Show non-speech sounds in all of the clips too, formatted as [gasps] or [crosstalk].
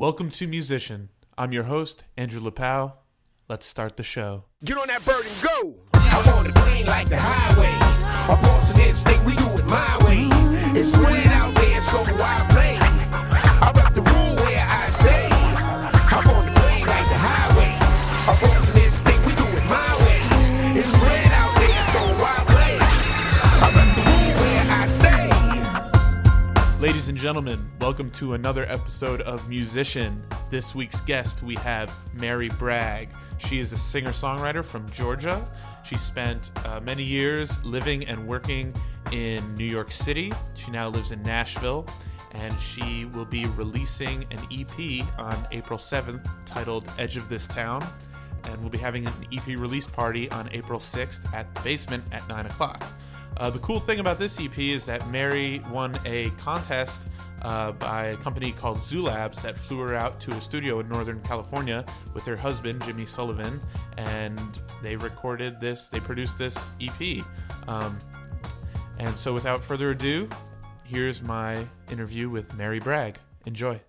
Welcome to Musician. I'm your host, Andrew Lapow. Let's start the show. Get on that bird and go. I want it clean like the highway. A Boston instinct, we do it my way. It's spread out there, so I play. Gentlemen, welcome to another episode of Musician. This week's guest, we have Mary Bragg. She is a singer songwriter from Georgia. She spent uh, many years living and working in New York City. She now lives in Nashville, and she will be releasing an EP on April 7th titled Edge of This Town. And we'll be having an EP release party on April 6th at the basement at 9 o'clock. Uh, the cool thing about this EP is that Mary won a contest uh, by a company called Zoolabs that flew her out to a studio in Northern California with her husband, Jimmy Sullivan, and they recorded this, they produced this EP. Um, and so, without further ado, here's my interview with Mary Bragg. Enjoy.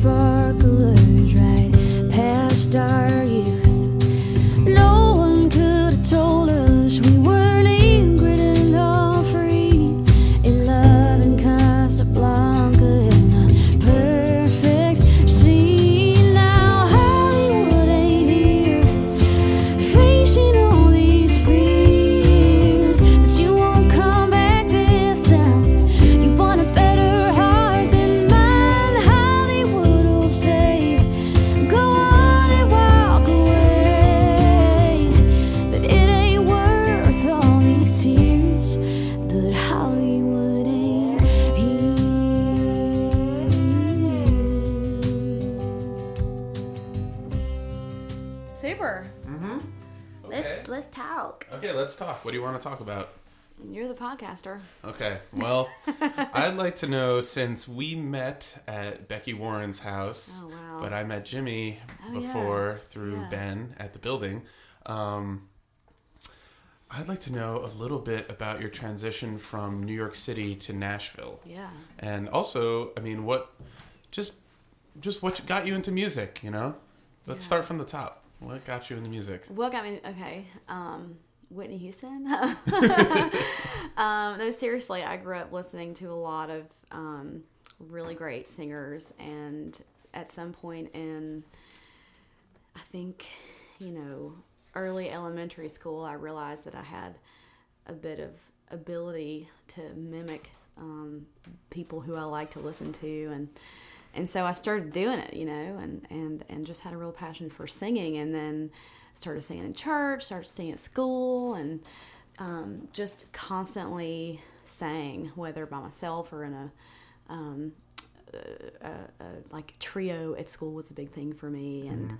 Sparklers right past our podcaster. Okay, well, [laughs] I'd like to know since we met at Becky Warren's house, Oh, wow. but I met Jimmy Oh, yeah. before through Yeah. Ben at the building. Um, I'd like to know a little bit about your transition from New York City to Nashville, Yeah. and also, I mean, what just just what got you into music? You know, let's Yeah. start from the top. What got you into music? What got me? Okay. Um, Whitney Houston. [laughs] um, no, seriously, I grew up listening to a lot of um, really great singers, and at some point in, I think, you know, early elementary school, I realized that I had a bit of ability to mimic um, people who I like to listen to, and and so I started doing it, you know, and and and just had a real passion for singing, and then started singing in church, started singing at school, and um, just constantly sang, whether by myself or in a um, a, a, a, like trio at school was a big thing for me, and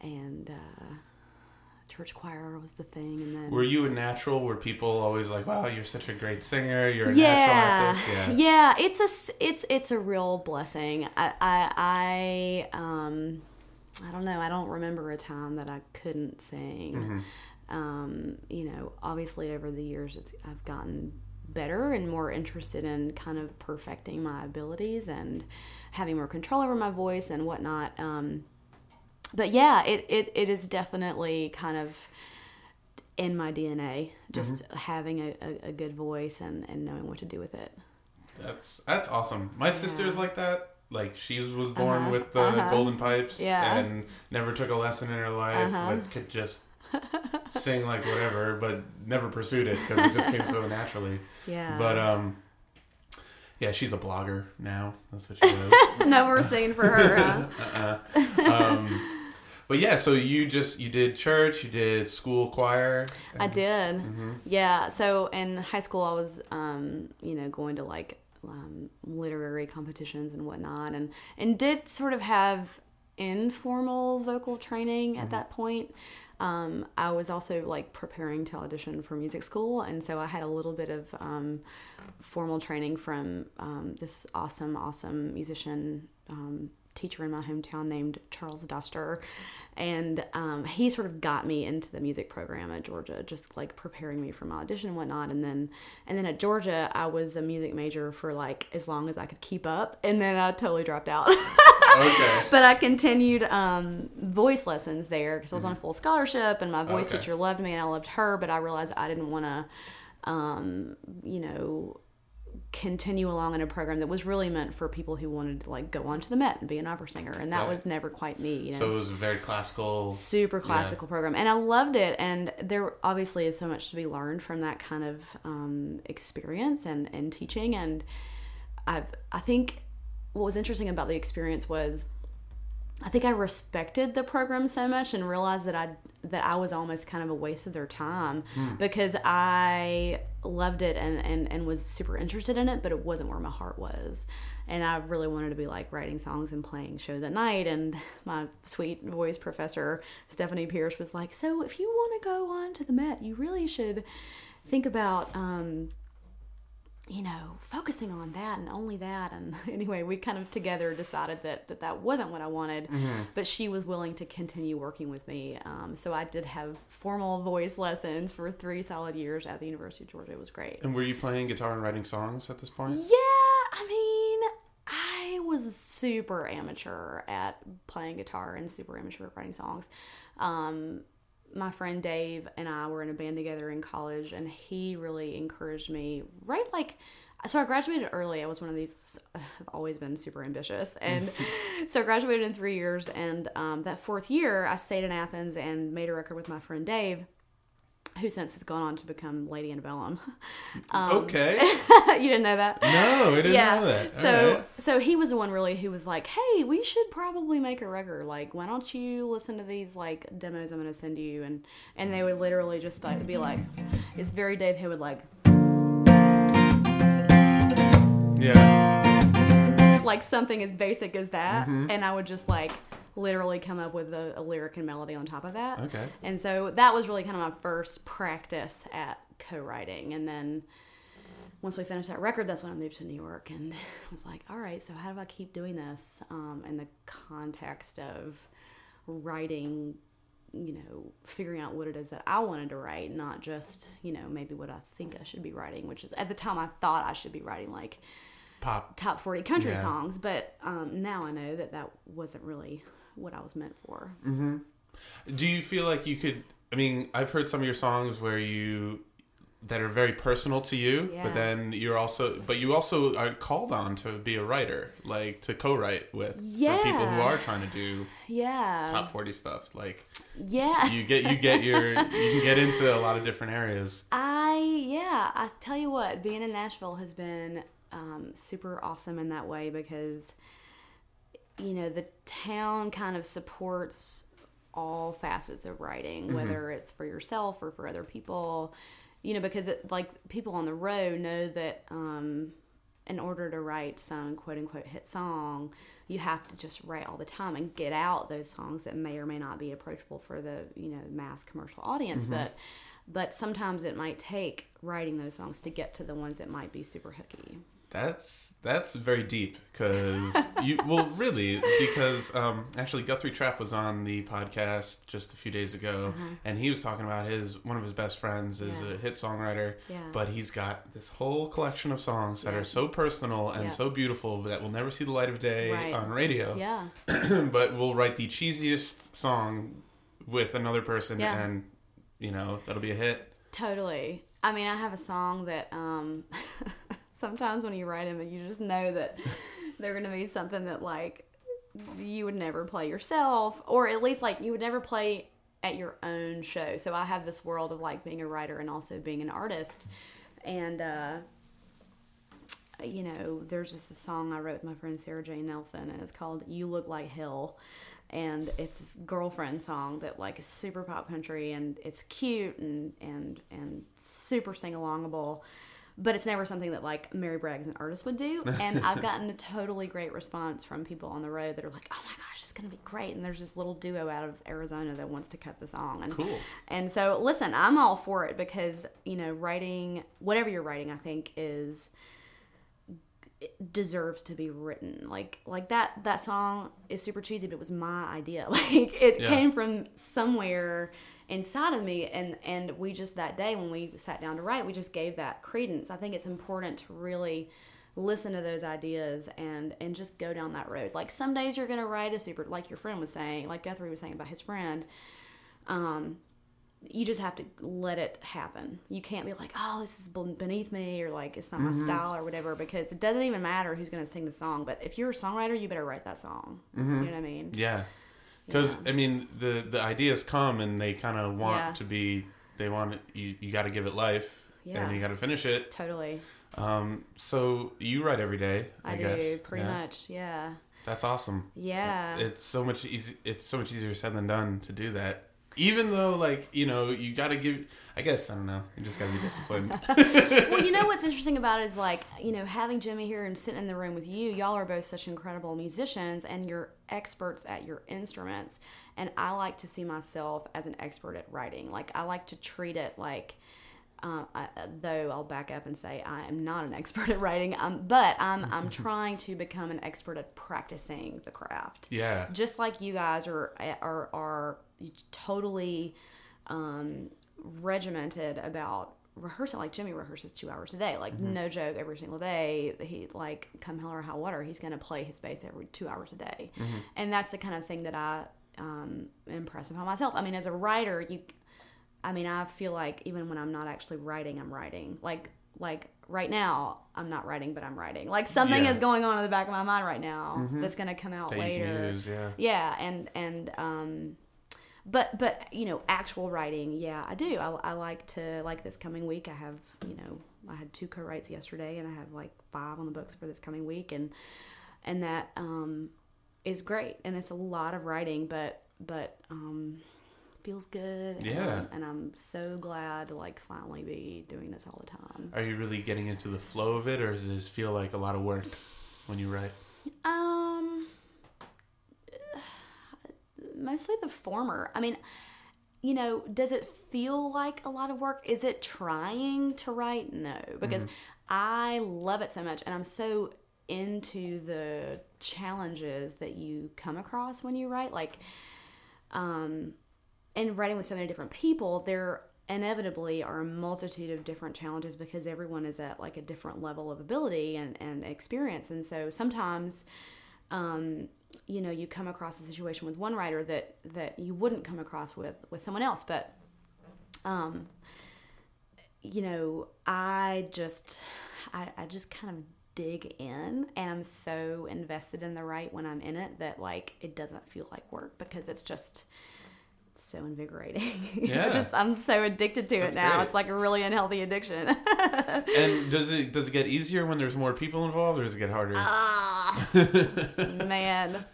and uh, church choir was the thing, and then Were you a natural? Were people always like, "Wow, you're such a great singer. You're a yeah, natural artist." Yeah. yeah. It's a it's it's a real blessing. I I, I um I don't know. I don't remember a time that I couldn't sing. Um, you know, obviously over the years, it's, I've gotten better and more interested in kind of perfecting my abilities and having more control over my voice and whatnot. Um, but yeah, it, it, it is definitely kind of in my DNA, just having a, a, a good voice and, and knowing what to do with it. That's that's awesome. My sister's like that. Like she was born Uh-huh, with the uh-huh. golden pipes Yeah. and never took a lesson in her life, Uh-huh. but could just [laughs] sing like whatever, but never pursued it because it just came so naturally. Yeah. But um, yeah, she's a blogger now. That's what she does. [laughs] no more singing for her. Huh? um, but yeah, so you just you did church, you did school choir. I did. Mm-hmm. Yeah. So in high school, I was, um, you know, going to like um, literary competitions and whatnot, and and did sort of have informal vocal training at that point. um, I was also like preparing to audition for music school, and so I had a little bit of um, formal training from um, this awesome, awesome musician um, teacher in my hometown named Charles Duster. And um, he sort of got me into the music program at Georgia, just like preparing me for my audition and whatnot. And then, and then at Georgia, I was a music major for like as long as I could keep up, and then I totally dropped out. Okay. [laughs] but I continued um, voice lessons there because I was on a full scholarship, and my voice Okay. teacher loved me, and I loved her. But I realized I didn't want to, um, you know, continue along in a program that was really meant for people who wanted to like go on to the Met and be an opera singer, and that Right. was never quite me. You know, So it was a very classical. super classical program and i loved it and there obviously is so much to be learned from that kind of um, experience and, and teaching and I've, i think what was interesting about the experience was i think i respected the program so much and realized that i that i was almost kind of a waste of their time because i loved it and, and and was super interested in it but it wasn't where my heart was. And i really wanted to be like writing songs and playing shows at night. And my sweet voice professor stephanie pierce was like so if you want to go on to the met you really should think about um, you know, focusing on that and only that. And [laughs] anyway, we kind of together decided that that, that wasn't what I wanted, but she was willing to continue working with me. Um, so I did have formal voice lessons for three solid years at the University of Georgia. It was great. And were you playing guitar and writing songs at this point? Yeah, I mean, I was super amateur at playing guitar and super amateur at writing songs. Um, my friend Dave and I were in a band together in college, and he really encouraged me. Right, like, so I graduated early. I was one of these. I've always been super ambitious, [laughs] and so I graduated in three years. And um, that fourth year, I stayed in Athens and made a record with my friend Dave. Who since has gone on to become Lady Antebellum. [laughs] Um, okay. [laughs] you didn't know that? No, I didn't know that. So Alright. so he was the one really who was like, "Hey, we should probably make a record. Like, why don't you listen to these like demos I'm gonna send you?" And and they would literally just like be like, "It's very Dave who would like Yeah. like something as basic as that," and I would just like literally come up with a, a lyric and melody on top of that. Okay. And so that was really kind of my first practice at co-writing, and then once we finished that record, that's when I moved to New York and [laughs] was like, all right, so how do I keep doing this um, in the context of writing, you know, figuring out what it is that I wanted to write, not just, you know, maybe what I think I should be writing, which is at the time I thought I should be writing like Pop. top 40 country Yeah. songs, but um, now I know that that wasn't really what I was meant for. Do you feel like you could? I mean, I've heard some of your songs where you that are very personal to you, Yeah. but then you're also, but you also are called on to be a writer, like to co-write with for people who are trying to do Yeah. top forty stuff. Like yeah. you get you get your you [laughs] can get into a lot of different areas. I yeah, I tell you what, being in Nashville has been um, super awesome in that way because you know the town kind of supports all facets of writing, whether it's for yourself or for other people. You know, because it like people on the road know that um, in order to write some quote unquote hit song, you have to just write all the time and get out those songs that may or may not be approachable for the you know mass commercial audience, but but sometimes it might take writing those songs to get to the ones that might be super hooky. That's that's very deep because you [laughs] well really because um, actually Guthrie Trapp was on the podcast just a few days ago and he was talking about his one of his best friends is. Yeah. a hit songwriter Yeah. but he's got this whole collection of songs that Yeah. are so personal and so beautiful that will never see the light of day Right. on radio Yeah, [clears throat] but will write the cheesiest song with another person and you know that'll be a hit totally. I mean, I have a song that um, [laughs] sometimes when you write them, you just know that [laughs] they're going to be something that like you would never play yourself, or at least like you would never play at your own show. So I have this world of like being a writer and also being an artist, and uh, you know, there's just a song I wrote with my friend Sarah Jane Nelson, and it's called "You Look Like Hell." And it's this girlfriend song that like is super pop country and it's cute and and and super sing alongable. But it's never something that like Mary Bragg as an artist would do. And I've [laughs] gotten a totally great response from people on the road that are like, "Oh my gosh, it's gonna be great!" And there's this little duo out of Arizona that wants to cut the song. And, Cool. And so, listen, I'm all for it because you know, writing whatever you're writing, I think is it deserves to be written like like that that song is super cheesy but it was my idea [laughs] like it Yeah. came from somewhere inside of me and and we just that day when we sat down to write we just gave that credence i think it's important to really listen to those ideas and and just go down that road like some days you're gonna write a super like your friend was saying like guthrie was saying about his friend um you just have to let it happen. You can't be like, oh, this is beneath me, or like it's not my style, or whatever, because it doesn't even matter who's going to sing the song. But if you're a songwriter, you better write that song. You know what I mean? Yeah, because I mean the the ideas come and they kind of want Yeah. to be. They want you. You got to give it life, Yeah. and you got to finish it. Totally. Um, so you write every day, I, I, guess. do, pretty Yeah. much. Yeah. That's awesome. Yeah. It's so much easy. It's so much easier said than done to do that. Even though, like you know, you got to give. I guess I don't know. You just got to be disciplined. [laughs] well, you know [laughs] what's interesting about it is like, you know, having Jimmy here and sitting in the room with you, y'all are both such incredible musicians and you're experts at your instruments. And I like to see myself as an expert at writing. Like, I like to treat it like, uh, I, though I'll back up and say I am not an [laughs] expert at writing, um, but I'm I'm trying to become an expert at practicing the craft. yeah. Just like you guys are are are totally um, regimented about rehearsing. Like Jimmy rehearses two hours a day, like no joke, every single day. He like come hell or high water, he's gonna play his bass every two hours a day, and that's the kind of thing that I um, impress upon myself. I mean, as a writer, you I mean, I feel like even when I'm not actually writing, I'm writing. Like like right now, I'm not writing, but I'm writing. Like something Yeah. is going on in the back of my mind right now that's going to come out That you can later. yeah. Yeah, and and um but but you know, actual writing, yeah, I do. I, I like to like this coming week. I have you know, I had two co-writes yesterday, and I have like five on the books for this coming week, and and that um is great, and it's a lot of writing, but but um feels good. and Yeah. I'm- and I'm so glad to like finally be doing this all the time. Are you really getting into the flow of it, or does this feel like a lot of work when you write? Um, mostly the former. I mean, you know, does it feel like a lot of work? Is it trying to write? No, because I love it so much, and I'm so into the challenges that you come across when you write. Like, um, and writing with so many different people, there inevitably are a multitude of different challenges because everyone is at like a different level of ability and, and experience. And so sometimes, um, you know, you come across a situation with one writer that, that you wouldn't come across with, with someone else. But, um, you know, I just, I, I just kind of dig in and I'm so invested in the right when I'm in it that like it doesn't feel like work because it's just so invigorating. [laughs] Yeah. just I'm so addicted to That's it now. great. It's like a really unhealthy addiction. [laughs] And does it does it get easier when there's more people involved, or does it get harder? ah, [laughs] man.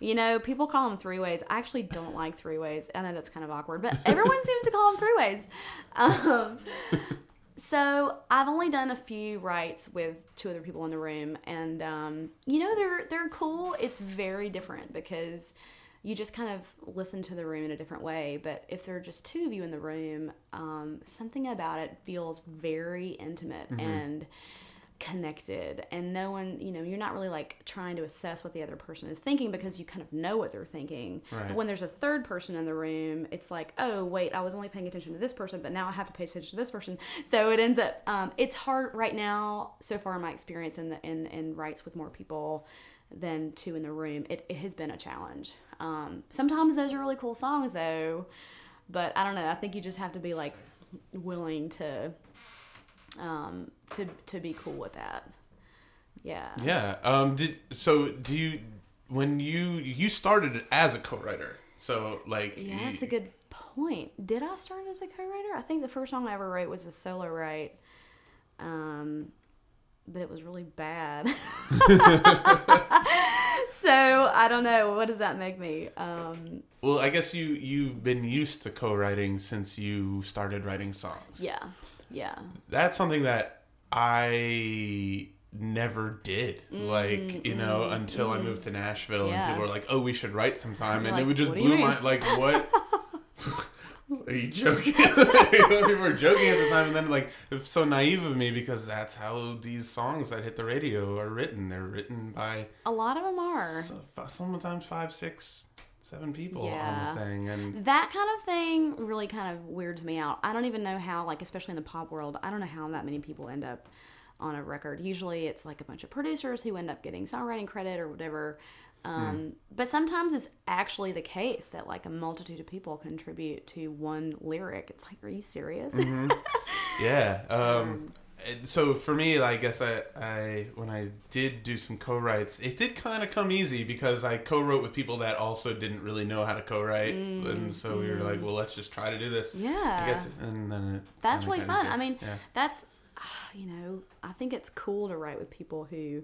You know, people call them three ways. I actually don't like three ways. I know that's kind of awkward, but everyone seems to call them three ways. Um, so I've only done a few rights with two other people in the room, and um, you know they're they're cool. It's very different because you just kind of listen to the room in a different way. But if there are just two of you in the room, um, something about it feels very intimate and connected and no one you know you're not really like trying to assess what the other person is thinking because you kind of know what they're thinking. Right. but when there's a third person in the room it's like oh wait i was only paying attention to this person but now i have to pay attention to this person. So it ends up um, it's hard right now so far in my experience in the in, in rights with more people than two in the room it, it has been a challenge. Um, sometimes those are really cool songs though but i don't know i think you just have to be like willing to um, to to be cool with that. Yeah. Yeah. Um. Did so? Do you when you you started as a co-writer? So like. Yeah, you- that's a good point. Did I start as a co-writer? I think the first song I ever wrote was a solo write. Um, but it was really bad. [laughs] so I don't know. What does that make me? Um, Well, I guess you you've been used to co-writing since you started writing songs. yeah, yeah, That's something that I never did. Like, you know, until I moved to Nashville Mm, Yeah. and people were like, "Oh, we should write sometime." And Like, it would just blew my like what [laughs] [laughs] Are you joking? [laughs] people were joking at the time, and then like it's so naive of me because that's how these songs that hit the radio are written. They're written by A lot of them are. so- sometimes five, six, seven people Yeah. on the thing, and That kind of thing really kind of weirds me out. I don't even know how, like, especially in the pop world, I don't know how that many people end up on a record. Usually it's like a bunch of producers who end up getting songwriting credit or whatever. Um, But sometimes it's actually the case that, like, a multitude of people contribute to one lyric. It's like, are you serious? [laughs] Yeah. Um, so for me, I guess I, I when I did do some co-writes, it did kind of come easy because I co-wrote with people that also didn't really know how to co-write, and so we were like, well, let's just try to do this. Mm, Yeah. Guess, and then it That's really fun. easy. I mean, Yeah. that's ah, you know, I think it's cool to write with people who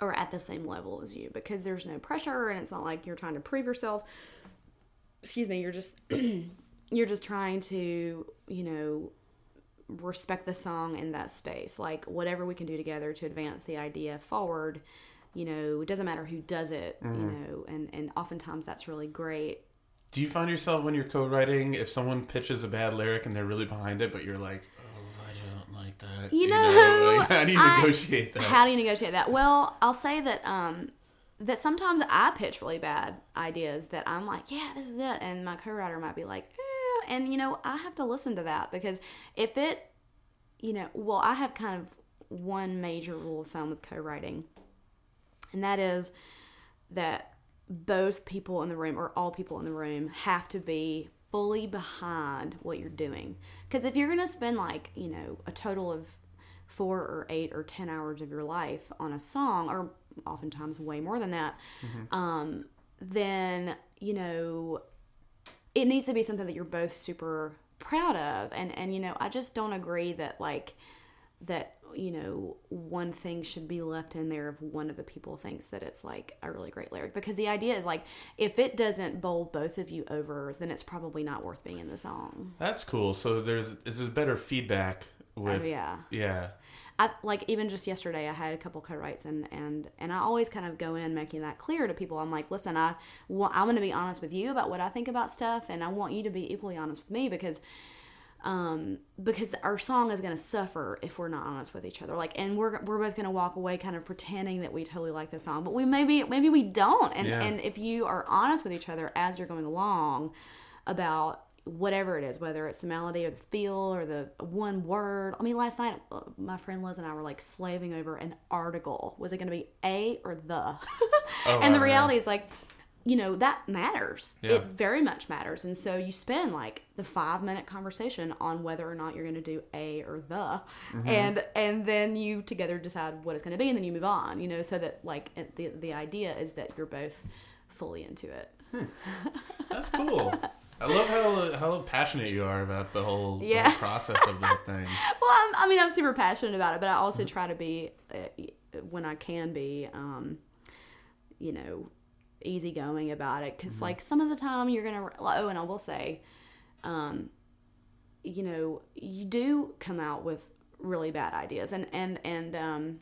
are at the same level as you because there's no pressure and it's not like you're trying to prove yourself. Excuse me, you're just [clears throat] you're just trying to, you know, respect the song in that space. Like whatever we can do together to advance the idea forward, you know, it doesn't matter who does it, you know, and and oftentimes that's really great. Do you find yourself when you're co-writing, if someone pitches a bad lyric and they're really behind it, but you're like, oh, I don't like that. You know, like, [laughs] how do you I- negotiate that? How do you negotiate that? Well, I'll say that um that sometimes I pitch really bad ideas that I'm like, yeah, this is it, and my co-writer might be like, eh, and you know, I have to listen to that because if it, you know, well, I have kind of one major rule of thumb with co-writing, and that is that both people in the room or all people in the room have to be fully behind what you're doing. Because if you're going to spend like, you know, a total of four or eight or 10 hours of your life on a song, or oftentimes way more than that, um, then, you know, it needs to be something that you're both super proud of. And, and, you know, I just don't agree that like, that you know one thing should be left in there if one of the people thinks that it's like a really great lyric because the idea is like if it doesn't bowl both of you over then it's probably not worth being in the song That's cool. So there's there's better feedback with Oh, yeah. yeah. I like even just yesterday I had a couple co-writes and and and I always kind of go in making that clear to people I'm like listen I wa- I'm going to be honest with you about what I think about stuff and I want you to be equally honest with me because um, because our song is going to suffer if we're not honest with each other. Like, and we're we're both going to walk away kind of pretending that we totally like the song, but we maybe maybe we don't. And Yeah. and if you are honest with each other as you're going along about whatever it is, whether it's the melody or the feel or the one word. I mean, last night uh, my friend Liz and I were like slaving over an article. Was it going to be a or the? [laughs] and the wow, yeah. reality is like you know that matters Yeah. it very much matters and so you spend like the five minute conversation on whether or not you're going to do a or the Mm-hmm. and and then you together decide what it's going to be and then you move on you know so that like the the idea is that you're both fully into it [laughs] That's cool. I love how how passionate you are about the whole, Yeah. whole process of that thing. [laughs] well I'm, i mean i'm super passionate about it but i also try to be uh, when i can be um you know easygoing about it because like some of the time you're gonna oh and i will say um you know you do come out with really bad ideas and and and um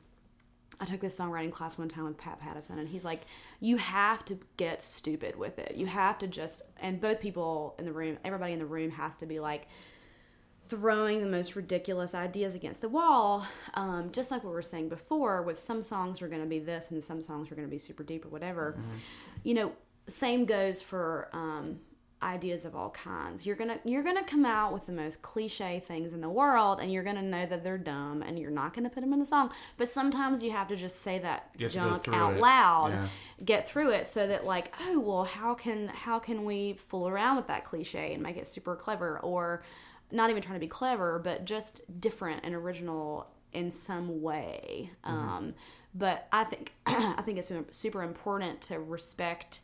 I took this songwriting class one time with Pat Pattison, and he's like, "You have to get stupid with it. You have to just." And both people in the room, everybody in the room, has to be like, throwing the most ridiculous ideas against the wall. Um, just like what we were saying before, with some songs are going to be this and some songs are going to be super deep or whatever. You know, same goes for um, ideas of all kinds. You're gonna you're gonna come out with the most cliche things in the world, and you're gonna know that they're dumb, and you're not gonna put them in the song. But sometimes you have to just say that to go junk out it. loud Yeah. get through it so that like oh well how can how can we fool around with that cliche and make it super clever or not even trying to be clever but just different and original in some way um, but i think [clears throat] i think it's super important to respect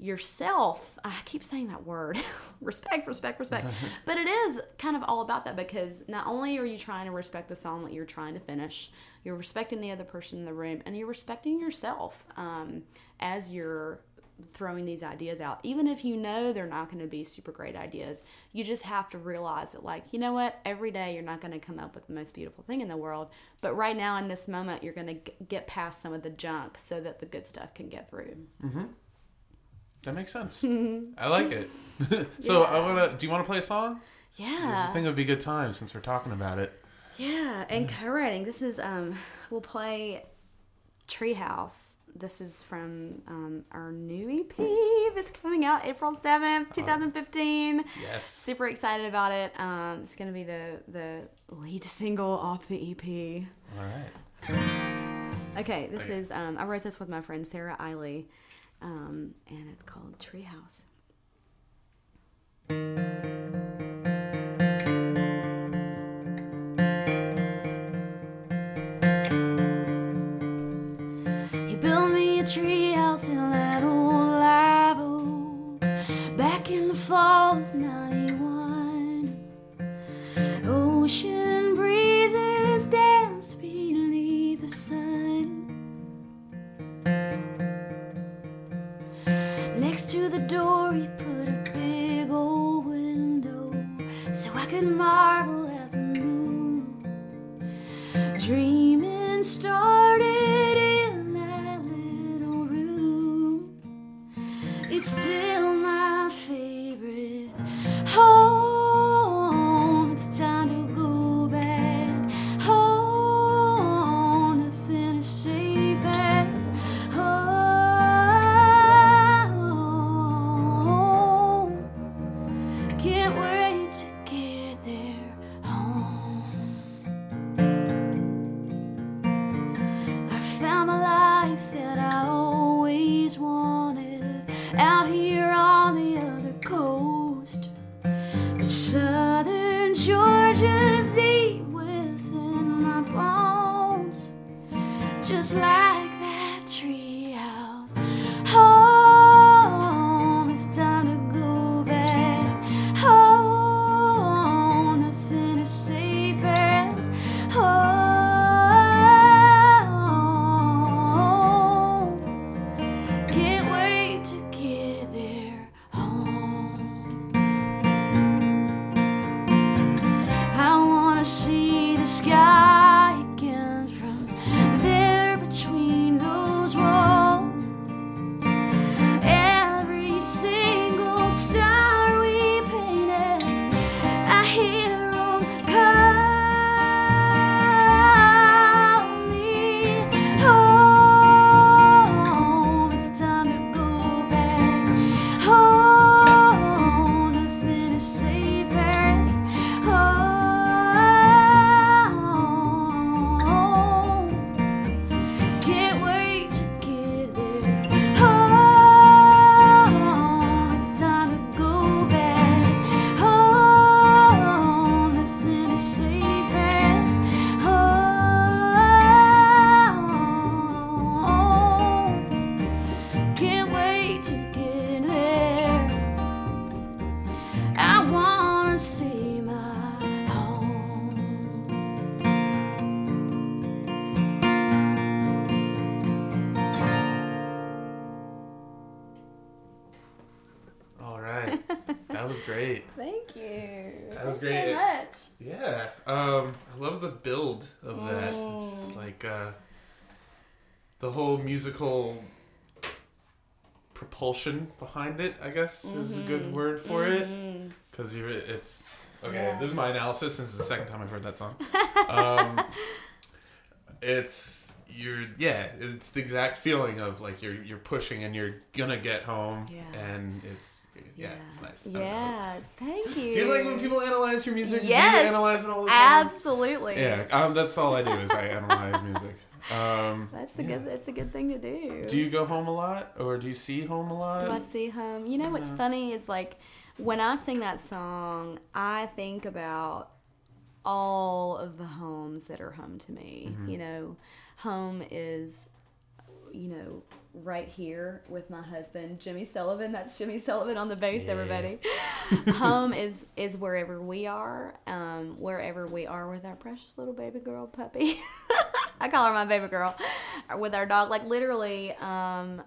yourself. I keep saying that word. [laughs] Respect respect respect. [laughs] But it is kind of all about that because not only are you trying to respect the song that you're trying to finish you're respecting the other person in the room and you're respecting yourself um, as you're throwing these ideas out. Even if you know they're not going to be super great ideas you just have to realize that like you know what? Every day you're not going to come up with the most beautiful thing in the world but right now in this moment you're going to get past some of the junk so that the good stuff can get through That makes sense. [laughs] I like it. [laughs] so I want to. Do you want to play a song? yeah I think it would be a good time since we're talking about it. Yeah, and co-writing. This is um, we'll play Treehouse. This is from um, our new EP that's coming out April seventh, two thousand fifteen. Yes. Super excited about it. Um, it's gonna be the the lead single off the EP. All right. Okay, this Okay. is um, I wrote this with my friend Sarah Eiley, um, and it's called Treehouse. Door, he put a big old window so I could marvel at the moon. Dreaming started behind it. I guess is a good word for it. Because you, it's okay. Yeah. This is my analysis since the second time I've heard that song. [laughs] um, it's you're yeah. It's the exact feeling of like you're you're pushing and you're gonna get home. Yeah. And it's yeah, it's nice. Yeah, thank you. Do you like when people analyze your music? Do Yes, you analyze it all the time? absolutely. Yeah, um, that's all I do is I analyze music. Um, [laughs] That's a yeah. good. That's a good thing to do. Do you go home a lot, or do you see home a lot? Do I see home? You know what's funny is like when I sing that song, I think about all of the homes that are home to me. Mm-hmm. You know, home is, you know, right here with my husband, Jimmy Sullivan. That's Jimmy Sullivan on the bass, Yeah. everybody. home [laughs] is is wherever we are, um, wherever we are with our precious little baby girl puppy. [laughs] I call her my baby girl. With our dog, like literally, um,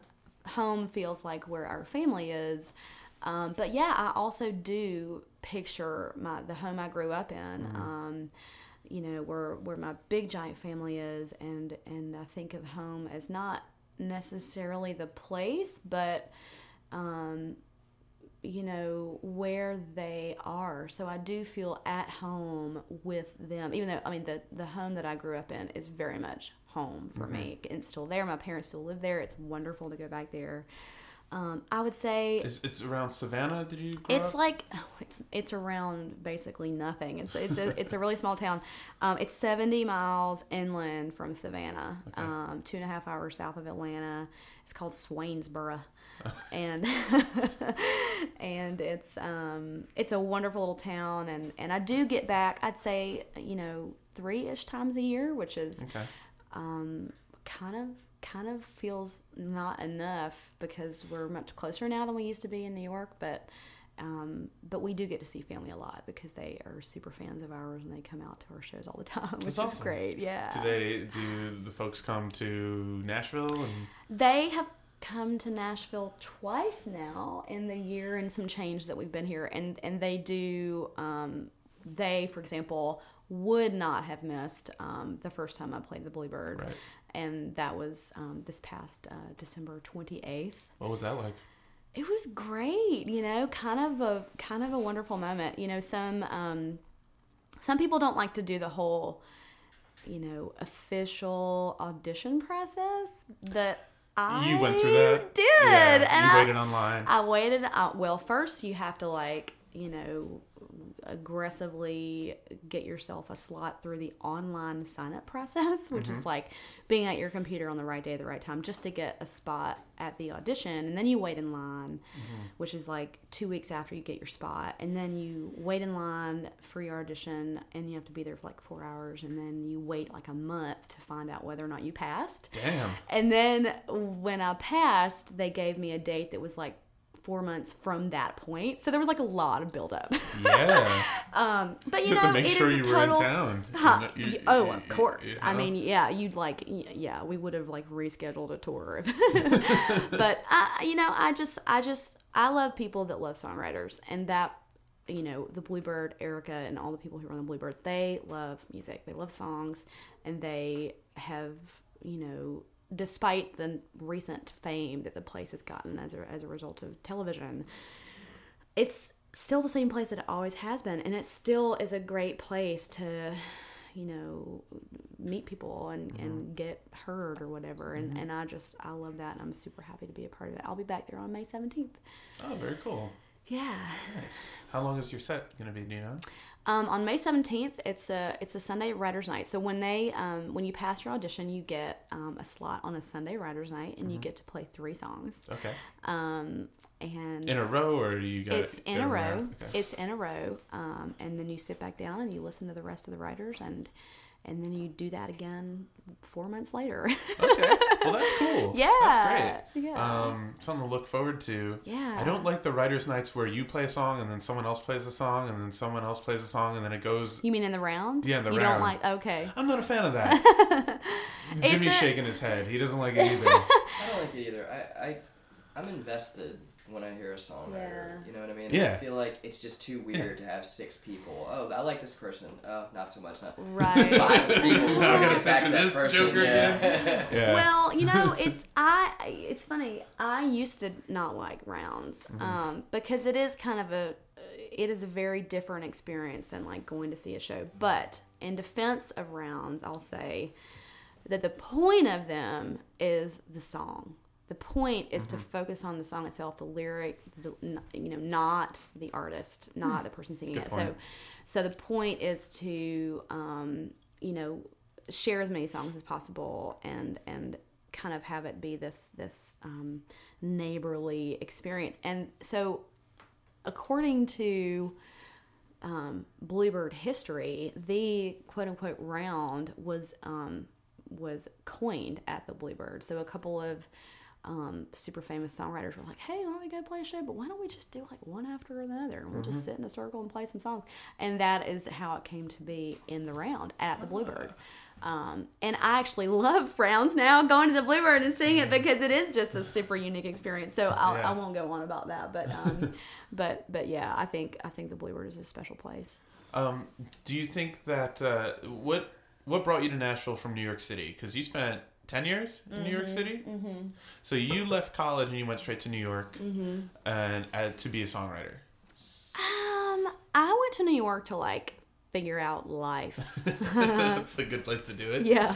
home feels like where our family is. Um, but yeah, I also do picture my the home I grew up in. Um, you know where where my big giant family is, and and I think of home as not necessarily the place, but um, you know where they are. So i do feel at home with them even though i mean the the home that i grew up in is very much home for me. It's still there. My parents still live there. It's wonderful to go back there um, i would say It's, it's around Savannah. Did you? Grow it's up? like oh, it's it's around basically nothing. It's it's a, it's a really small town. Um, it's seventy miles inland from Savannah, um, two and a half hours south of Atlanta. It's called Swainsboro, [laughs] and [laughs] and it's um it's a wonderful little town. And and I do get back. I'd say you know three ish times a year, which is okay. kind of kind of feels not enough because we're much closer now than we used to be in New York, but um, but we do get to see family a lot because they are super fans of ours and they come out to our shows all the [laughs] time, which is awesome. great. Yeah, Do they? Do the folks come to Nashville and? They have come to Nashville twice now in the year and some change that we've been here, and and they do. Um, they, for example, would not have missed um, the first time I played the Bluebird, Right. And that was um, this past uh, December twenty eighth. What was that like? It was great, you know, kind of a kind of a wonderful moment. You know, some um, some people don't like to do the whole, you know, official audition process that I You went through that. Did Yeah, and you I, waited online. I waited. Uh, well, first you have to like you know aggressively get yourself a slot through the online sign up process, [laughs] which Mm-hmm. is like being at your computer on the right day at the right time just to get a spot at the audition. And then you wait in line, Mm-hmm. which is like two weeks after you get your spot. And then you wait in line for your audition and you have to be there for like four hours. And then you wait like a month to find out whether or not you passed. Damn. And then when I passed, they gave me a date that was like four months from that point. So there was like a lot of buildup. Yeah. [laughs] Um, but you You know, to make it sure is you a were in total. town. Huh, You know, you- oh, you- of course. you I mean, yeah, you'd like, yeah, we would have like rescheduled a tour. If, [laughs] but I, you know, I just, I just, I love people that love songwriters, and that, you know, the Bluebird, Erika, and all the people who run the Bluebird, they love music, they love songs, and they have, you know, despite the recent fame that the place has gotten as a as a result of television, it's still the same place that it always has been and it still is a great place to you know meet people and, mm-hmm. and get heard or whatever and, mm-hmm. and i just i love that and i'm super happy to be a part of it i'll be back there on may 17th Oh, very cool. yeah Nice. How long is your set gonna be? Do you know? Um, on May seventeenth, it's a it's a Sunday writers' night. So when they um, when you pass your audition, you get um, a slot on a Sunday writers' night, and you get to play three songs. Okay. Um, and In a row, or you got it's in a row. Okay. It's in a row, um, and then you sit back down and you listen to the rest of the writers, and and then you do that again four months later. okay. [laughs] Well, that's cool. Yeah, That's great. yeah. Um, something to look forward to. Yeah. I don't like the writers' nights where you play a song and then someone else plays a song and then someone else plays a song and then it goes. you mean in the round? Yeah, in the you round. don't like okay. I'm not a fan of that. [laughs] Jimmy's a- shaking his head. He doesn't like it [laughs] either. I don't like it either. I, I I'm invested when I hear a songwriter. Yeah. You know what I mean? Yeah. I feel like it's just too weird to have six people. Oh, I like this person. Oh, not so much. Not Right. five people. [laughs] Now I gotta Get back to that this person, Joker yeah. again. [laughs] Yeah. Well, you know, [laughs] it's I. It's funny. I used to not like rounds Mm-hmm. um, because it is kind of a. It is a very different experience than like going to see a show. But in defense of rounds, I'll say that the point of them is the song. The point is Mm-hmm. to focus on the song itself, the lyric, the, you know, not the artist, not the person singing Good it. point. So, so the point is to, um, you know, share as many songs as possible and and kind of have it be this this um, neighborly experience. And so, according to um, Bluebird history, the quote unquote round was um, was coined at the Bluebird. So a couple of um, super famous songwriters were like, "Hey, why don't we go play a show? But why don't we just do like one after another, and we'll just sit in a circle and play some songs?" And that is how it came to be in the round at the Bluebird. Um, and I actually [laughs] love rounds now, going to the Bluebird and seeing it because it is just a super unique experience. So I'll, Yeah. I won't go on about that, but um, [laughs] but but yeah, I think I think the Bluebird is a special place. Um, do you think that uh, what what brought you to Nashville from New York City? Because you spent ten years in New York City. Mm-hmm. So you left college and you went straight to New York and uh, to be a songwriter. Um, I went to New York to like figure out life. [laughs] [laughs] That's a good place to do it. yeah.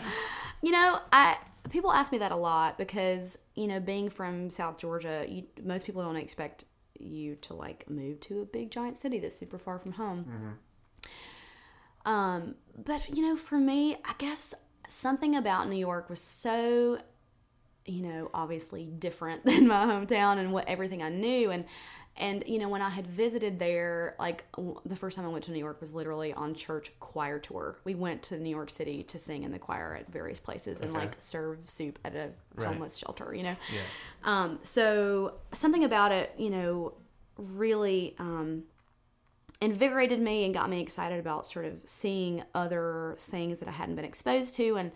You know, I people ask me that a lot because you know, being from South Georgia, you, most people don't expect you to like move to a big giant city that's super far from home. Um, but you know, for me, I guess something about New York was so you know obviously different [laughs] than my hometown and what everything I knew and and you know when I had visited there like the first time I went to New York was literally on church choir tour. We went to New York City to sing in the choir at various places and Okay. like serve soup at a Right. homeless shelter, you know. Yeah. Um, so something about it, you know, really um, invigorated me and got me excited about sort of seeing other things that I hadn't been exposed to, and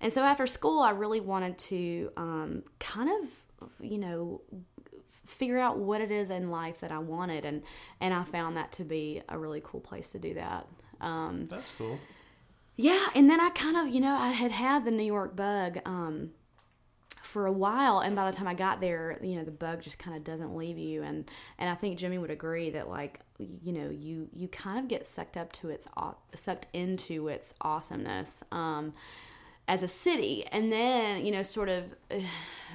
and so after school, I really wanted to um, kind of, you know, figure out what it is in life that I wanted, and and I found that to be a really cool place to do that. Um, That's cool. yeah, and then I kind of, you know, I had had the New York bug um, for a while, and by the time I got there, you know, the bug just kind of doesn't leave you, and and I think Jimmy would agree that like, you know, you you kind of get sucked up to its sucked into its awesomeness. Um, as a city and then you know sort of a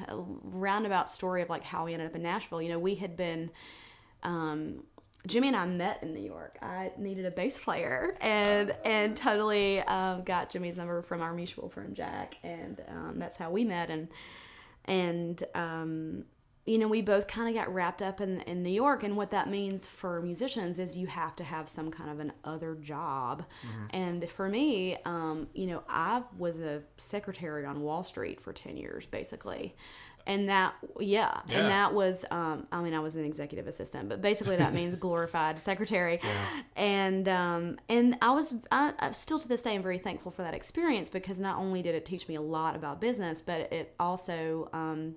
[sighs] roundabout story of like how we ended up in nashville you know we had been um, Jimmy and I met in New York. I needed a bass player, and and totally um, got Jimmy's number from our mutual friend Jack, and um, that's how we met. And and um, you know, we both kind of got wrapped up in in New York, and what that means for musicians is you have to have some kind of an other job. And for me, um, you know, I was a secretary on Wall Street for ten years, basically. And that, yeah, Yeah. and that was, um, I mean, I was an executive assistant, but basically that means [laughs] glorified secretary. And um, and I was, I, I'm still to this day, I'm very thankful for that experience because not only did it teach me a lot about business, but it also um,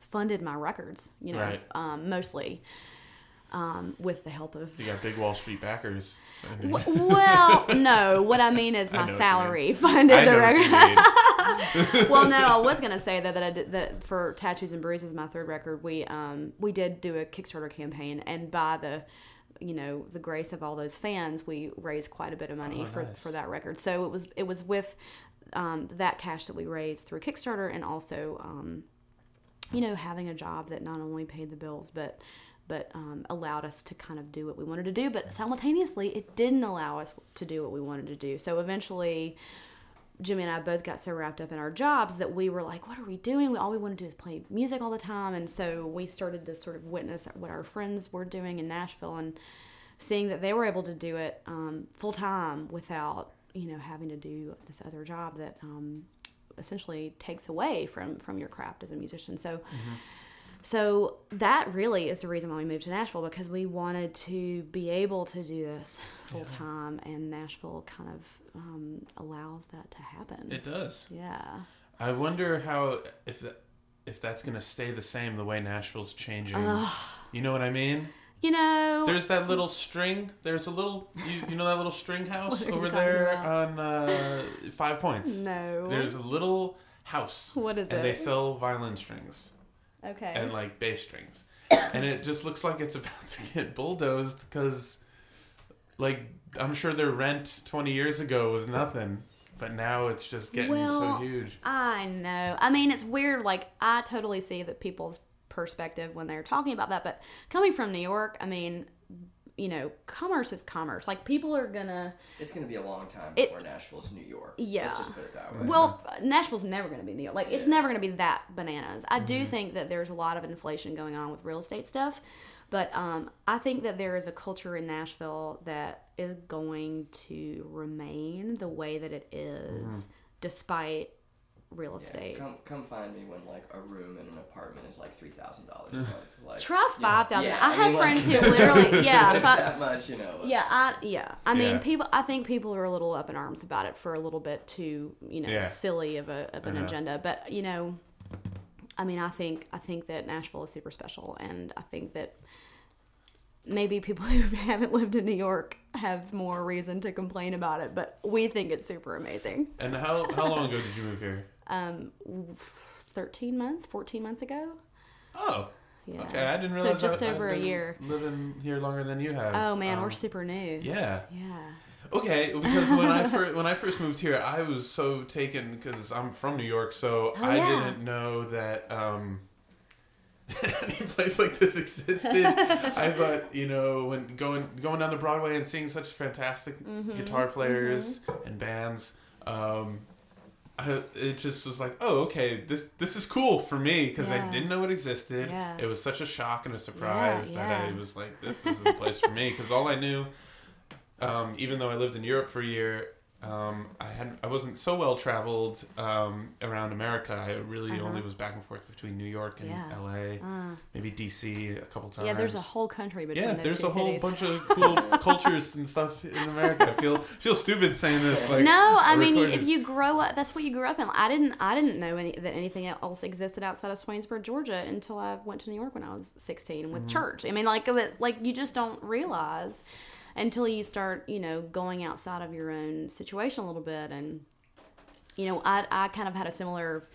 funded my records. You know, Right. um, mostly um, with the help of You got big Wall Street backers. I mean, well, no. What I mean is [laughs] my know what you salary funded the record. [laughs] well, no, I was gonna say that that I did that for Tattoos and Bruises, my third record. We um we did do a Kickstarter campaign, and by the you know the grace of all those fans, we raised quite a bit of money Oh, for nice. for that record. So it was it was with um, that cash that we raised through Kickstarter, and also um, you know having a job that not only paid the bills but but um, allowed us to kind of do what we wanted to do but simultaneously it didn't allow us to do what we wanted to do so eventually Jimmy and I both got so wrapped up in our jobs that we were like, what are we doing? All we want to do is play music all the time. And so we started to sort of witness what our friends were doing in Nashville and seeing that they were able to do it um, full time without, you know, having to do this other job that um, essentially takes away from, from your craft as a musician. So, so that really is the reason why we moved to Nashville because we wanted to be able to do this full time, and Nashville kind of um, allows that to happen. It does. yeah. I wonder how if that, if that's gonna stay the same the way Nashville's changing. You know what I mean? You know, There's that little string. There's a little. You, you know that little string [laughs] house What are you over there about? on uh, Five Points. no. There's a little house. What is it? and they sell violin strings okay. and like bass strings, [coughs] and it just looks like it's about to get bulldozed because, like, I'm sure their rent 20 years ago was nothing, but now it's just getting Well, so huge. I know. I mean, it's weird. Like, I totally see that people's perspective when they're talking about that. But coming from New York, I mean, you know, commerce is commerce. Like, people are gonna. It's gonna be a long time It- before Nashville's New York. Yeah. Let's just put it that way. Well, Nashville's never to be New York. Like, it's never to be that bananas. I do think that there's a lot of inflation going on with real estate stuff, but um, I think that there is a culture in Nashville that is going to remain the way that it is, despite real Yeah, estate. come come find me when like a room in an apartment is like three thousand dollars a month. Like [laughs] Try yeah, five thousand. yeah, I have mean, friends like- who [laughs] literally, yeah, If it's fi- that much, you know. yeah, I yeah. I mean, Yeah. people. I think people are a little up in arms about it for a little bit too, you know, Yeah. silly of a of an Uh-huh. agenda. But you know, I mean, I think I think that Nashville is super special, and I think that maybe people [laughs] who haven't lived in New York have more reason to complain about it. But we think it's super amazing. And how how long ago did you move here? Um, thirteen months, fourteen months ago. Oh, Yeah. okay. I didn't realize. So just I- I've over a year. Living here longer than you have. Oh man, Um, we're super new. Yeah. Yeah. Okay, because when I [laughs] first when I first moved here, I was so taken because I'm from New York, so Oh, I yeah. didn't know that um, [laughs] any place like this existed. [laughs] I thought you know when going going down to Broadway and seeing such fantastic Mm-hmm, guitar players and bands. Um, I, it just was like, oh, okay, this this is cool for me because I didn't know it existed. Yeah. It was such a shock and a surprise Yeah, that I was like, this [laughs] is the place for me because all I knew um, even though I lived in Europe for a year, um, I had I wasn't so well traveled um, around America. I really only was back and forth between New York and Uh-huh. Yeah. L.A., Uh, maybe D.C. a couple times. yeah, there's a whole country between yeah. There's a whole cities. bunch of cool [laughs] cultures and stuff in America. I feel feel stupid saying this. Like no, I mean, recorded. if you grow up, that's what you grew up in. I didn't, I didn't know any, that anything else existed outside of Swainsboro, Georgia, until I went to New York when I was 16 with church. I mean, like, like you just don't realize until you start, you know, going outside of your own situation a little bit. And you know, I, I kind of had a similar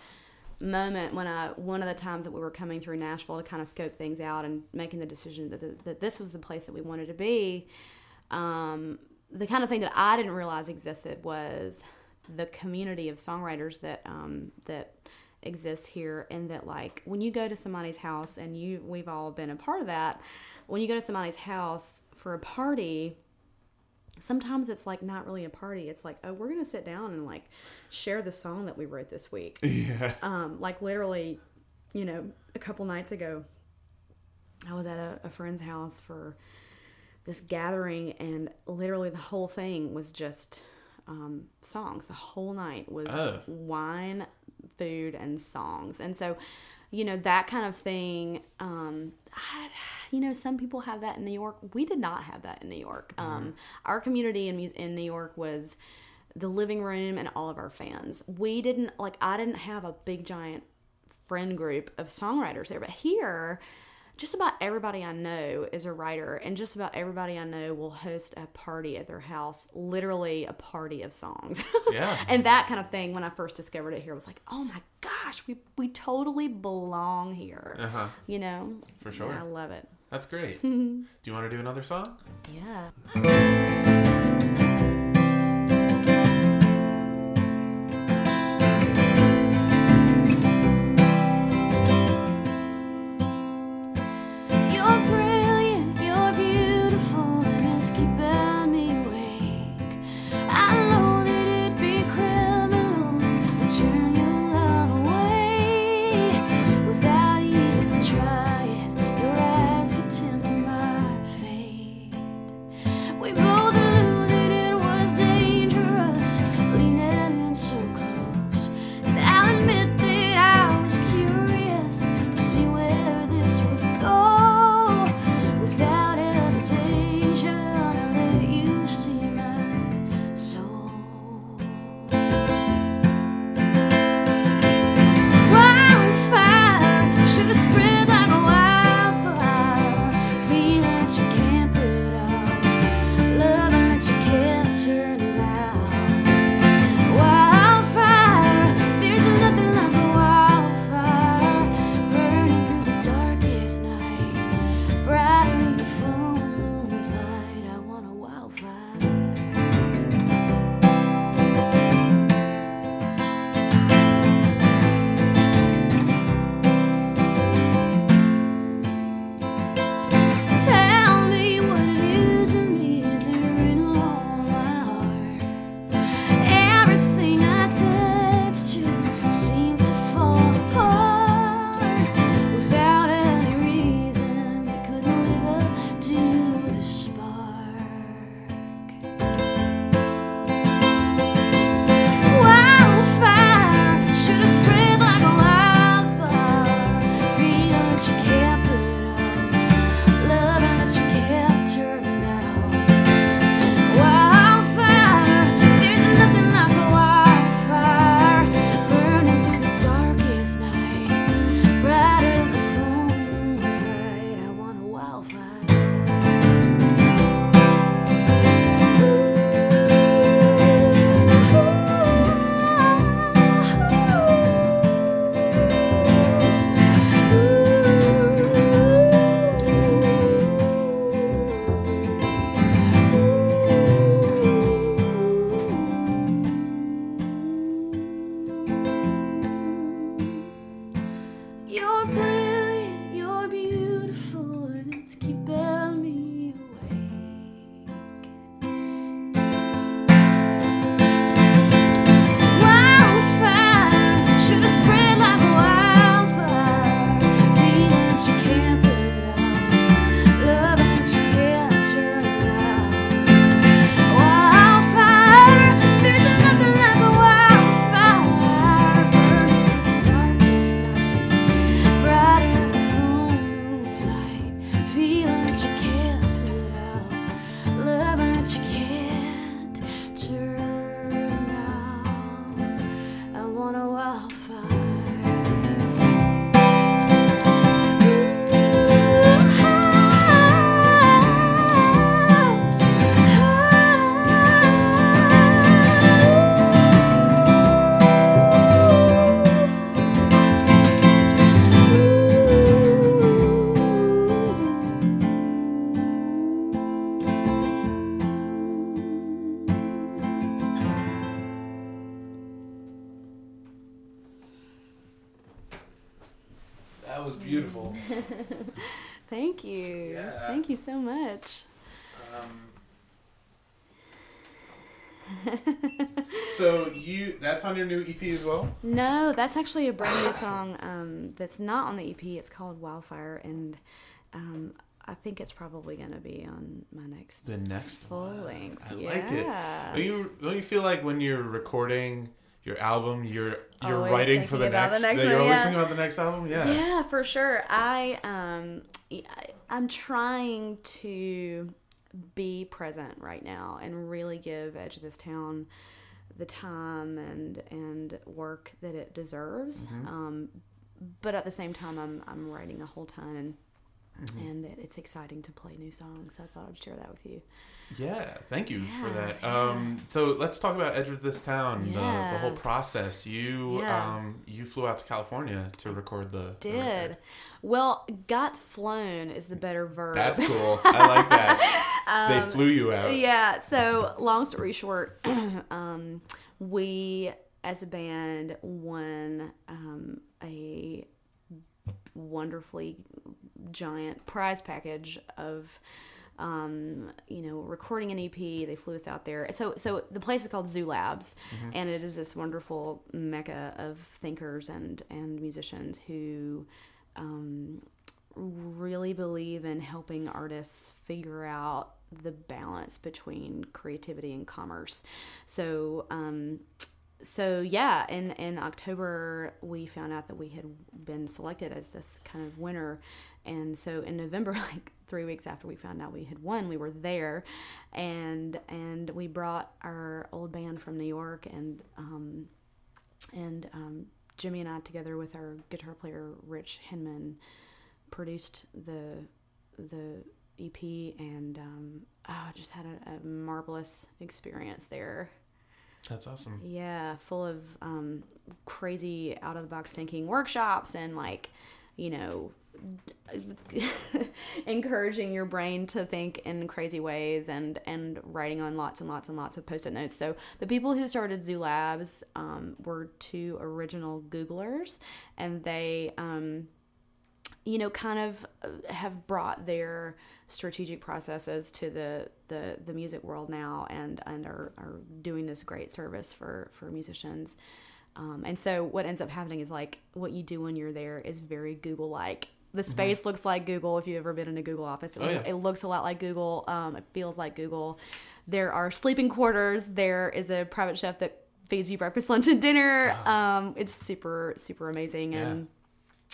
moment when I one of the times that we were coming through Nashville to kind of scope things out and making the decision that, that, that this was the place that we wanted to be. Um, the kind of thing that I didn't realize existed was the community of songwriters that um, that exists here, and that like when you go to somebody's house, and you we've all been a part of that. When you go to somebody's house for a party, sometimes it's like not really a party. It's like, oh, we're gonna sit down and like share the song that we wrote this week. [laughs] yeah, Um, like literally, you know, a couple nights ago, I was at a, a friend's house for this gathering, and literally the whole thing was just um, songs. The whole night was Oh. wine, food, and songs. And so, you know, that kind of thing. Um, I, you know, some people have that in New York. We did not have that in New York. Um, our community in in New York was the living room and all of our fans. We didn't like. I didn't have a big giant friend group of songwriters there, but here. Just about everybody I know is a writer, and just about everybody I know will host a party at their house, literally a party of songs. [laughs] Yeah. and that kind of thing, when I first discovered it here, was like, oh my gosh, we, we totally belong here. Uh-huh. You know? For sure. Yeah, I love it. that's great. [laughs] do you want to do another song? Yeah. Your new EP as well? No, that's actually a brand new song um, that's not on the EP. It's called Wildfire, and um, I think it's probably going to be on my next The next full one. length. I yeah. like it. Don't you don't you feel like when you're recording your album, you're you're Always writing for the next, the next that you're one, always yeah. thinking about the next album? Yeah. Yeah, for sure. I um I- I'm trying to be present right now and really give Edge of This Town the time and and work that it deserves. Mm-hmm. Um, but at the same time, I'm I'm writing a whole ton and. Mm-hmm. And it, it's exciting to play new songs. So I thought I'd share that with you. Yeah, thank you for Yeah, that. Um, so let's talk about Edge of This Town, the, the whole process. You Yeah. um, you flew out to California to record the the Did record. well. Got flown is the better verb. That's [laughs] cool. I like that. they flew you out. Um, yeah so long story short [clears throat] um, we as a band won um, a wonderfully giant prize package of um, you know recording an ep they flew us out there. So so the place is called zoo labs and it is this wonderful mecca of thinkers and and musicians who um, really believe in helping artists figure out the balance between creativity and commerce. So, um, so yeah, in in October we found out that we had been selected as this kind of winner, and so in November, [laughs] like three weeks after we found out we had won, we were there, and and we brought our old band from New York and um, and um, Jimmy and I together with our guitar player Rich Hinman produced the the EP and um, oh, just had a, a marvelous experience there. That's awesome. Yeah, full of um, crazy out of the box thinking workshops and like, you know, [laughs] encouraging your brain to think in crazy ways and and writing on lots and lots and lots of post-it notes. So the people who started Zoo Labs um, were two original Googlers, and they. Um, you know, kind of uh, have brought their strategic processes to the, the, the music world now and, and are, are doing this great service for, for musicians. Um, and so what ends up happening is like what you do when you're there is very Google like. The space looks like Google if you've ever been in a Google office. It, Mm-hmm. Oh, yeah. it looks a lot like Google. Um, it feels like Google. There are sleeping quarters. There is a private chef that feeds you breakfast, lunch, and dinner. Um, it's super, super amazing. And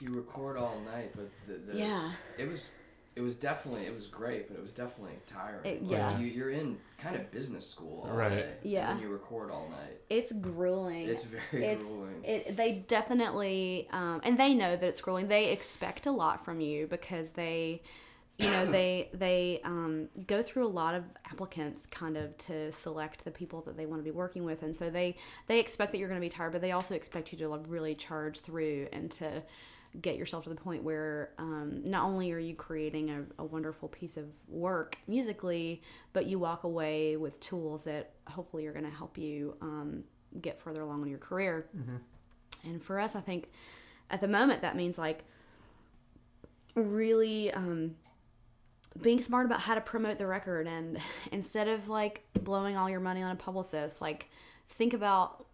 You record all night, but the, the Yeah. it was it was definitely it was great, but it was definitely tiring. It- Like, yeah. you, you're in kind of business school all Right. day. Yeah. And you record all night. it's grueling. It's very grueling. It, they definitely, um, and they know that it's grueling. They expect a lot from you because they, you know, [coughs] they they um, go through a lot of applicants kind of to select the people that they want to be working with, and so they they expect that you're going to be tired, but they also expect you to like, really charge through and to get yourself to the point where um, not only are you creating a, a wonderful piece of work musically, but you walk away with tools that hopefully are going to help you um, get further along in your career. And for us, I think at the moment that means like really um, being smart about how to promote the record and instead of like blowing all your money on a publicist, like think about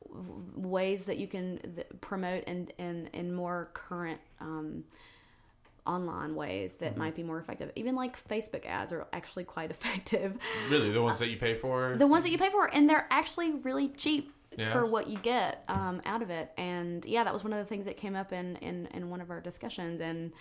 ways that you can th- promote in, in, in more current um, online ways that might be more effective. Even like Facebook ads are actually quite [laughs] effective. Really, the ones that you pay for? the ones that you pay for and they're actually really cheap Yeah. for what you get um, out of it and yeah that was one of the things that came up in, in in one of our discussions and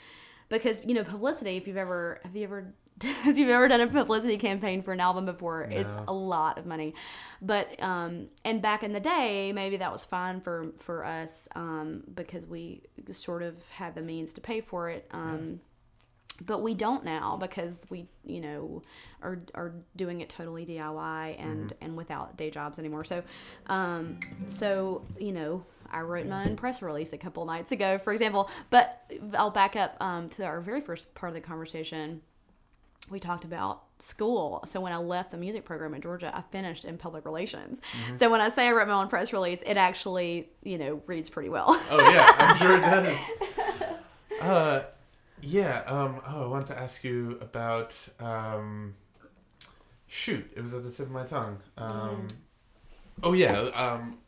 because you know publicity if you've ever have you ever [laughs] if you've ever done a publicity campaign for an album before it's a lot of money but um and back in the day maybe that was fine for for us um because we sort of had the means to pay for it um but we don't now because we you know are are doing it totally DIY and and without day jobs anymore. So um so you know I wrote my own press release a couple nights ago, for example. But I'll back up um, to our very first part of the conversation. We talked about school. So when I left the music program in Georgia, I finished in public relations. So when I say I wrote my own press release, it actually you know reads pretty well. Oh yeah, I'm sure it does. [laughs] Uh, yeah. Um. Oh, I wanted to ask you about. Um, shoot, it was at the tip of my tongue. Um. Oh yeah. Um.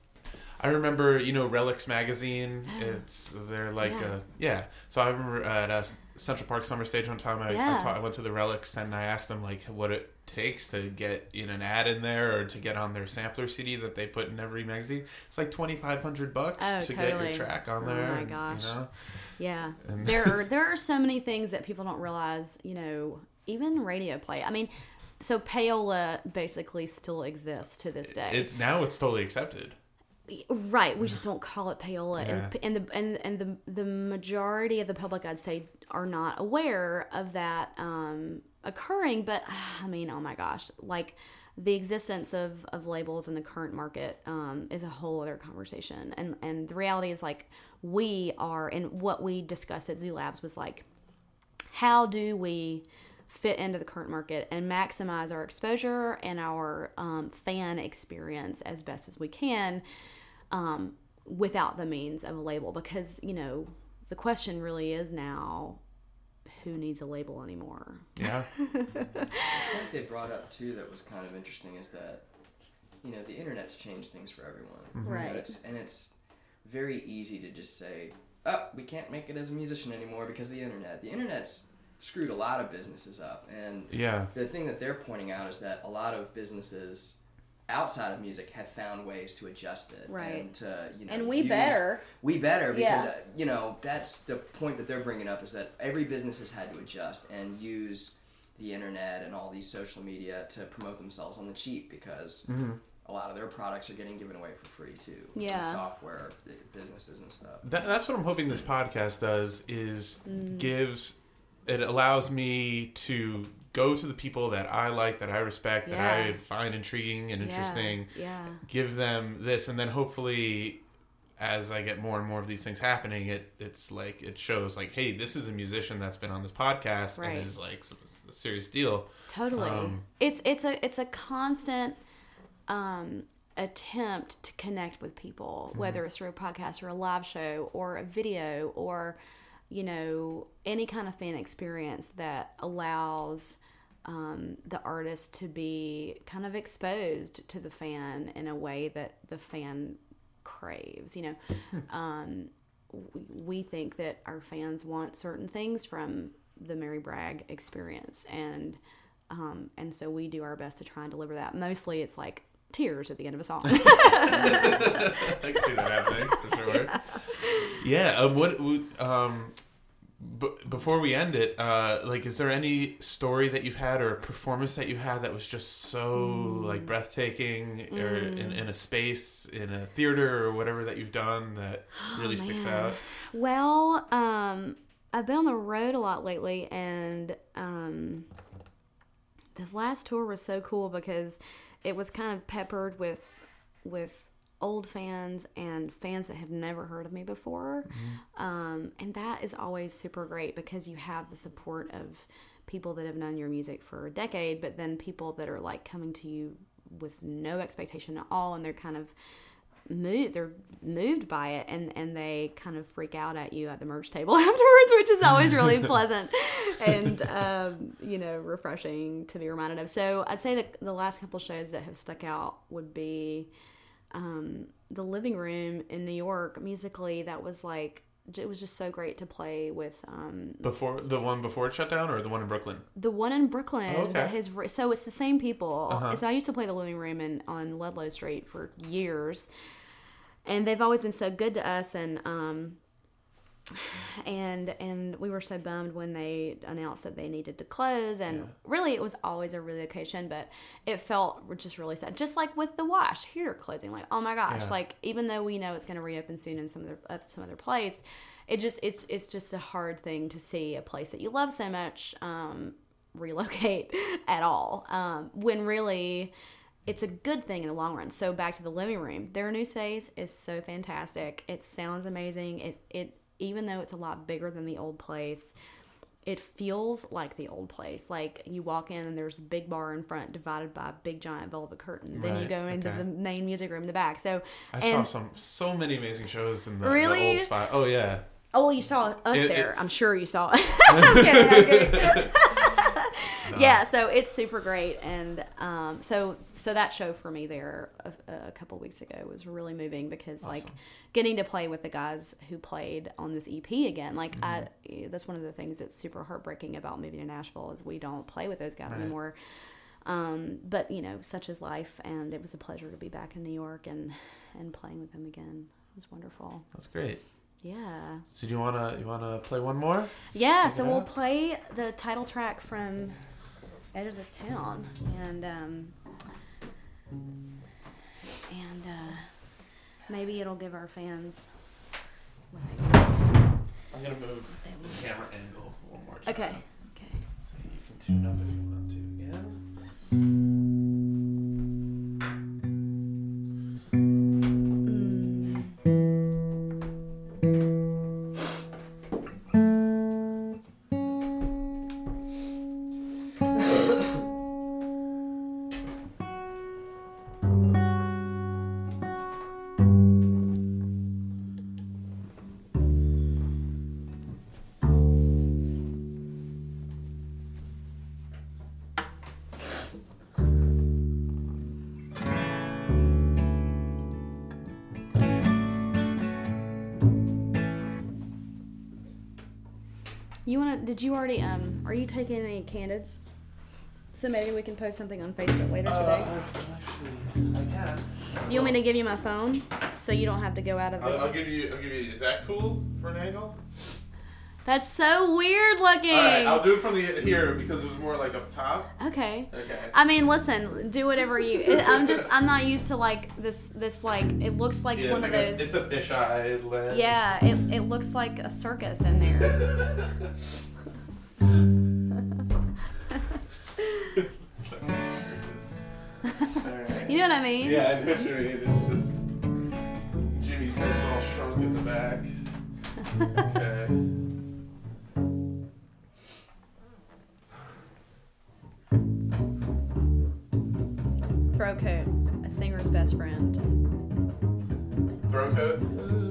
I remember, you know, Relix magazine. [gasps] It's they're like, Yeah. yeah. yeah. So I remember at uh, Central Park Summer Stage one time. I, Yeah. I, I went to the Relix and I asked them like what it takes to get in an ad in there or to get on their sampler CD that they put in every magazine. It's like twenty five hundred bucks Oh, to get your track on there. Oh there. my and, gosh. You know? Yeah, And- there are [laughs] there are so many things that people don't realize. You know, even radio play. I mean, so payola basically still exists to this day. It's now it's totally accepted. Right, we just don't call it payola, Yeah. and, and the and and the the majority of the public, I'd say, are not aware of that um, occurring. But [sighs] I mean, oh my gosh, like the existence of, of labels in the current market um, is a whole other conversation. And and the reality is like we are, and what we discussed at Zoo Labs was like, how do we fit into the current market and maximize our exposure and our um, fan experience as best as we can um, without the means of a label because you know the question really is now who needs a label anymore Yeah. [laughs] I think they brought up too that was kind of interesting is that you know the internet's changed things for everyone, You know, Right. it's, and it's very easy to just say, "Oh, we can't make it as a musician anymore because of the internet." The internet's screwed a lot of businesses up, and Yeah. the thing that they're pointing out is that a lot of businesses outside of music have found ways to adjust it Right. and to you know And we use- better. we better because Yeah. uh, you know that's the point that they're bringing up is that every business has had to adjust and use the internet and all these social media to promote themselves on the cheap because a lot of their products are getting given away for free too Yeah. to software businesses and stuff That, that's what I'm hoping this podcast does is Mm. gives it allows me to go to the people that I like, that I respect, that I find intriguing and interesting. yeah Give them this, and then hopefully, as I get more and more of these things happening, it it's like it shows like, hey, this is a musician that's been on this podcast Right. and is like a serious deal. totally Um, it's it's a it's a constant um attempt to connect with people whether it's through a podcast or a live show or a video or you know any kind of fan experience that allows um, the artist to be kind of exposed to the fan in a way that the fan craves you know [laughs] um, we- think that our fans want certain things from the Mary Bragg experience, and um, and so we do our best to try and deliver that. Mostly, it's like tears at the end of a song. [laughs] I can see that happening for sure. [laughs] Yeah. um, what? Um, b- before we end it, uh, like, is there any story that you've had or a performance that you had that was just so like breathtaking, or in, in a space, in a theater, or whatever that you've done that really sticks man. out? well, um, I've been on the road a lot lately, and um, this last tour was so cool because it was kind of peppered with with old fans and fans that have never heard of me before. Um, and that is always super great because you have the support of people that have known your music for a decade, but then people that are like coming to you with no expectation at all and they're kind of moved they're moved by it and and they kind of freak out at you at the merch table [laughs] afterwards which is always really [laughs] pleasant and um, you know refreshing to be reminded of. So i'd say that the last couple shows that have stuck out would be um, the living room in new york musically that was like it was just so great to play with um, Before the one before it shut down, or the one in Brooklyn? the one in Brooklyn Okay. has re- so it's the same people. So I used to play the living room in on Ludlow Street for years, and they've always been so good to us. And um, and and we were so bummed when they announced that they needed to close. And really, it was always a relocation, but it felt just really sad. Just like with the Wash here closing, like oh my gosh, Yeah. like even though we know it's going to reopen soon in some other uh, some other place. It just it's it's just a hard thing to see a place that you love so much um, [laughs] relocate at all. Um, when really it's a good thing in the long run. So back to the living room. Their new space is so fantastic. It sounds amazing. It it even though it's a lot bigger than the old place, it feels like the old place. Like you walk in and there's a big bar in front divided by a big giant velvet curtain. Then you go into okay. the main music room in the back. So I saw some so many amazing shows in the, the old spot. Oh yeah. Oh, you saw us It- there. it- I'm sure you saw. [laughs] [laughs] I'm kidding, Yeah, so it's super great, and um, so so that show for me there a, a couple weeks ago was really moving because like getting to play with the guys who played on this EP again, like I that's one of the things that's super heartbreaking about moving to Nashville is we don't play with those guys anymore. Um, but you know, such is life, and it was a pleasure to be back in New York and and playing with them again. It was wonderful. That's great. Yeah. So do you wanna you wanna play one more? Yeah, Check so we'll play the title track from Edge of This Town, and um, and uh, maybe it'll give our fans what they want. I'm gonna move They want. the camera angle one more time. Okay. Okay. So you can tune up if you want to again. Did you already? Um, are you taking any candidates? So maybe we can post something on Facebook later Uh, today. actually, I can. You want me to give you my phone so you don't have to go out of the. I'll, I'll give you. I'll give you. Is that cool for an angle? That's so weird looking. All right, I'll do it from the here because it was more like up top. okay. Okay. I mean, listen, do whatever you. it- I'm just, I'm not used to like this, this like, it looks like Yeah, one it's of like a- those. it's a fisheye lens. yeah, it, it looks like a circus in there. [laughs] It's like a circus. Alright. You know what I mean? Yeah, I know what you mean. It's just Jimmy's head's all shrunk in the back. Okay. Throat coat, a singer's best friend. Throat coat. Mm.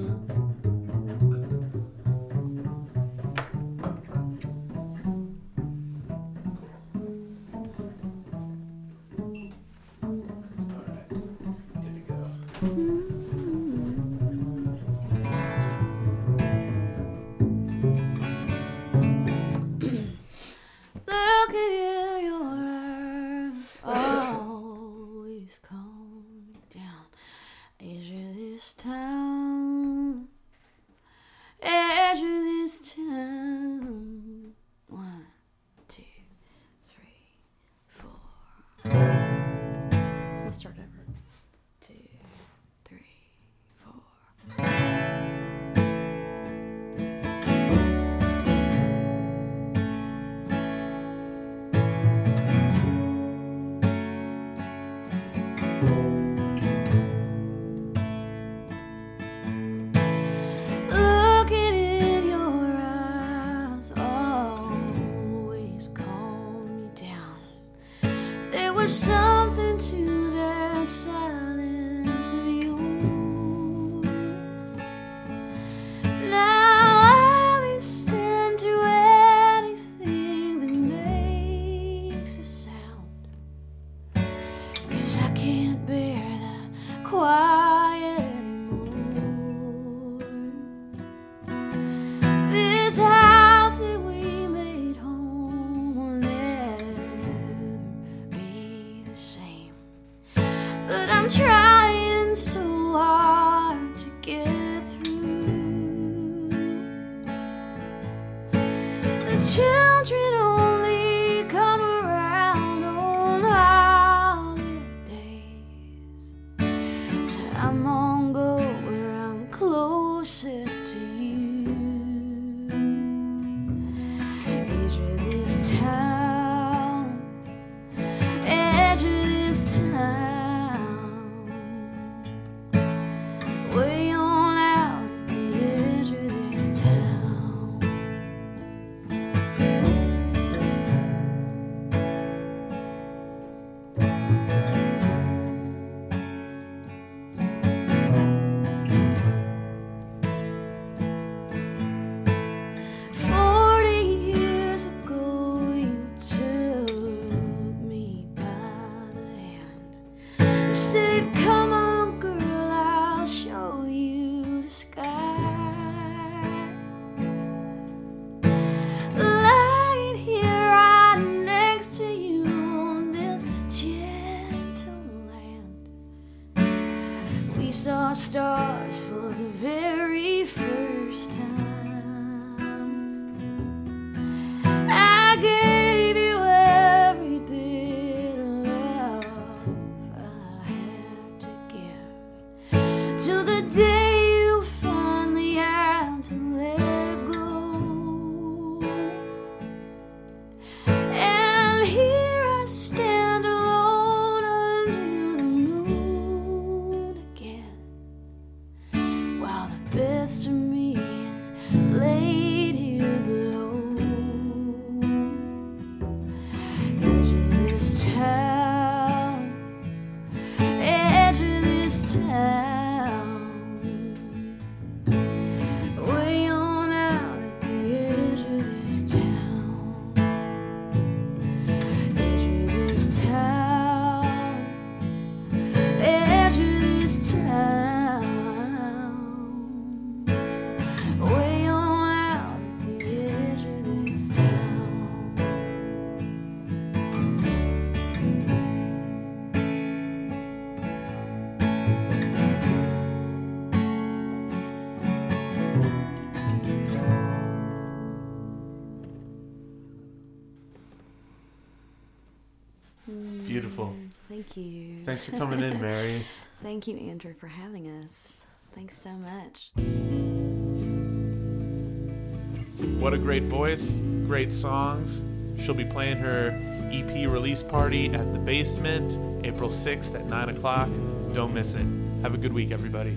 Something we saw stars for the very first time. Thanks for coming in, Mary. [laughs] Thank you, Andrew, for having us. Thanks so much. What a great voice, great songs. She'll be playing her EP release party at the basement April 6th at 9 o'clock. Don't miss it. Have a good week, everybody.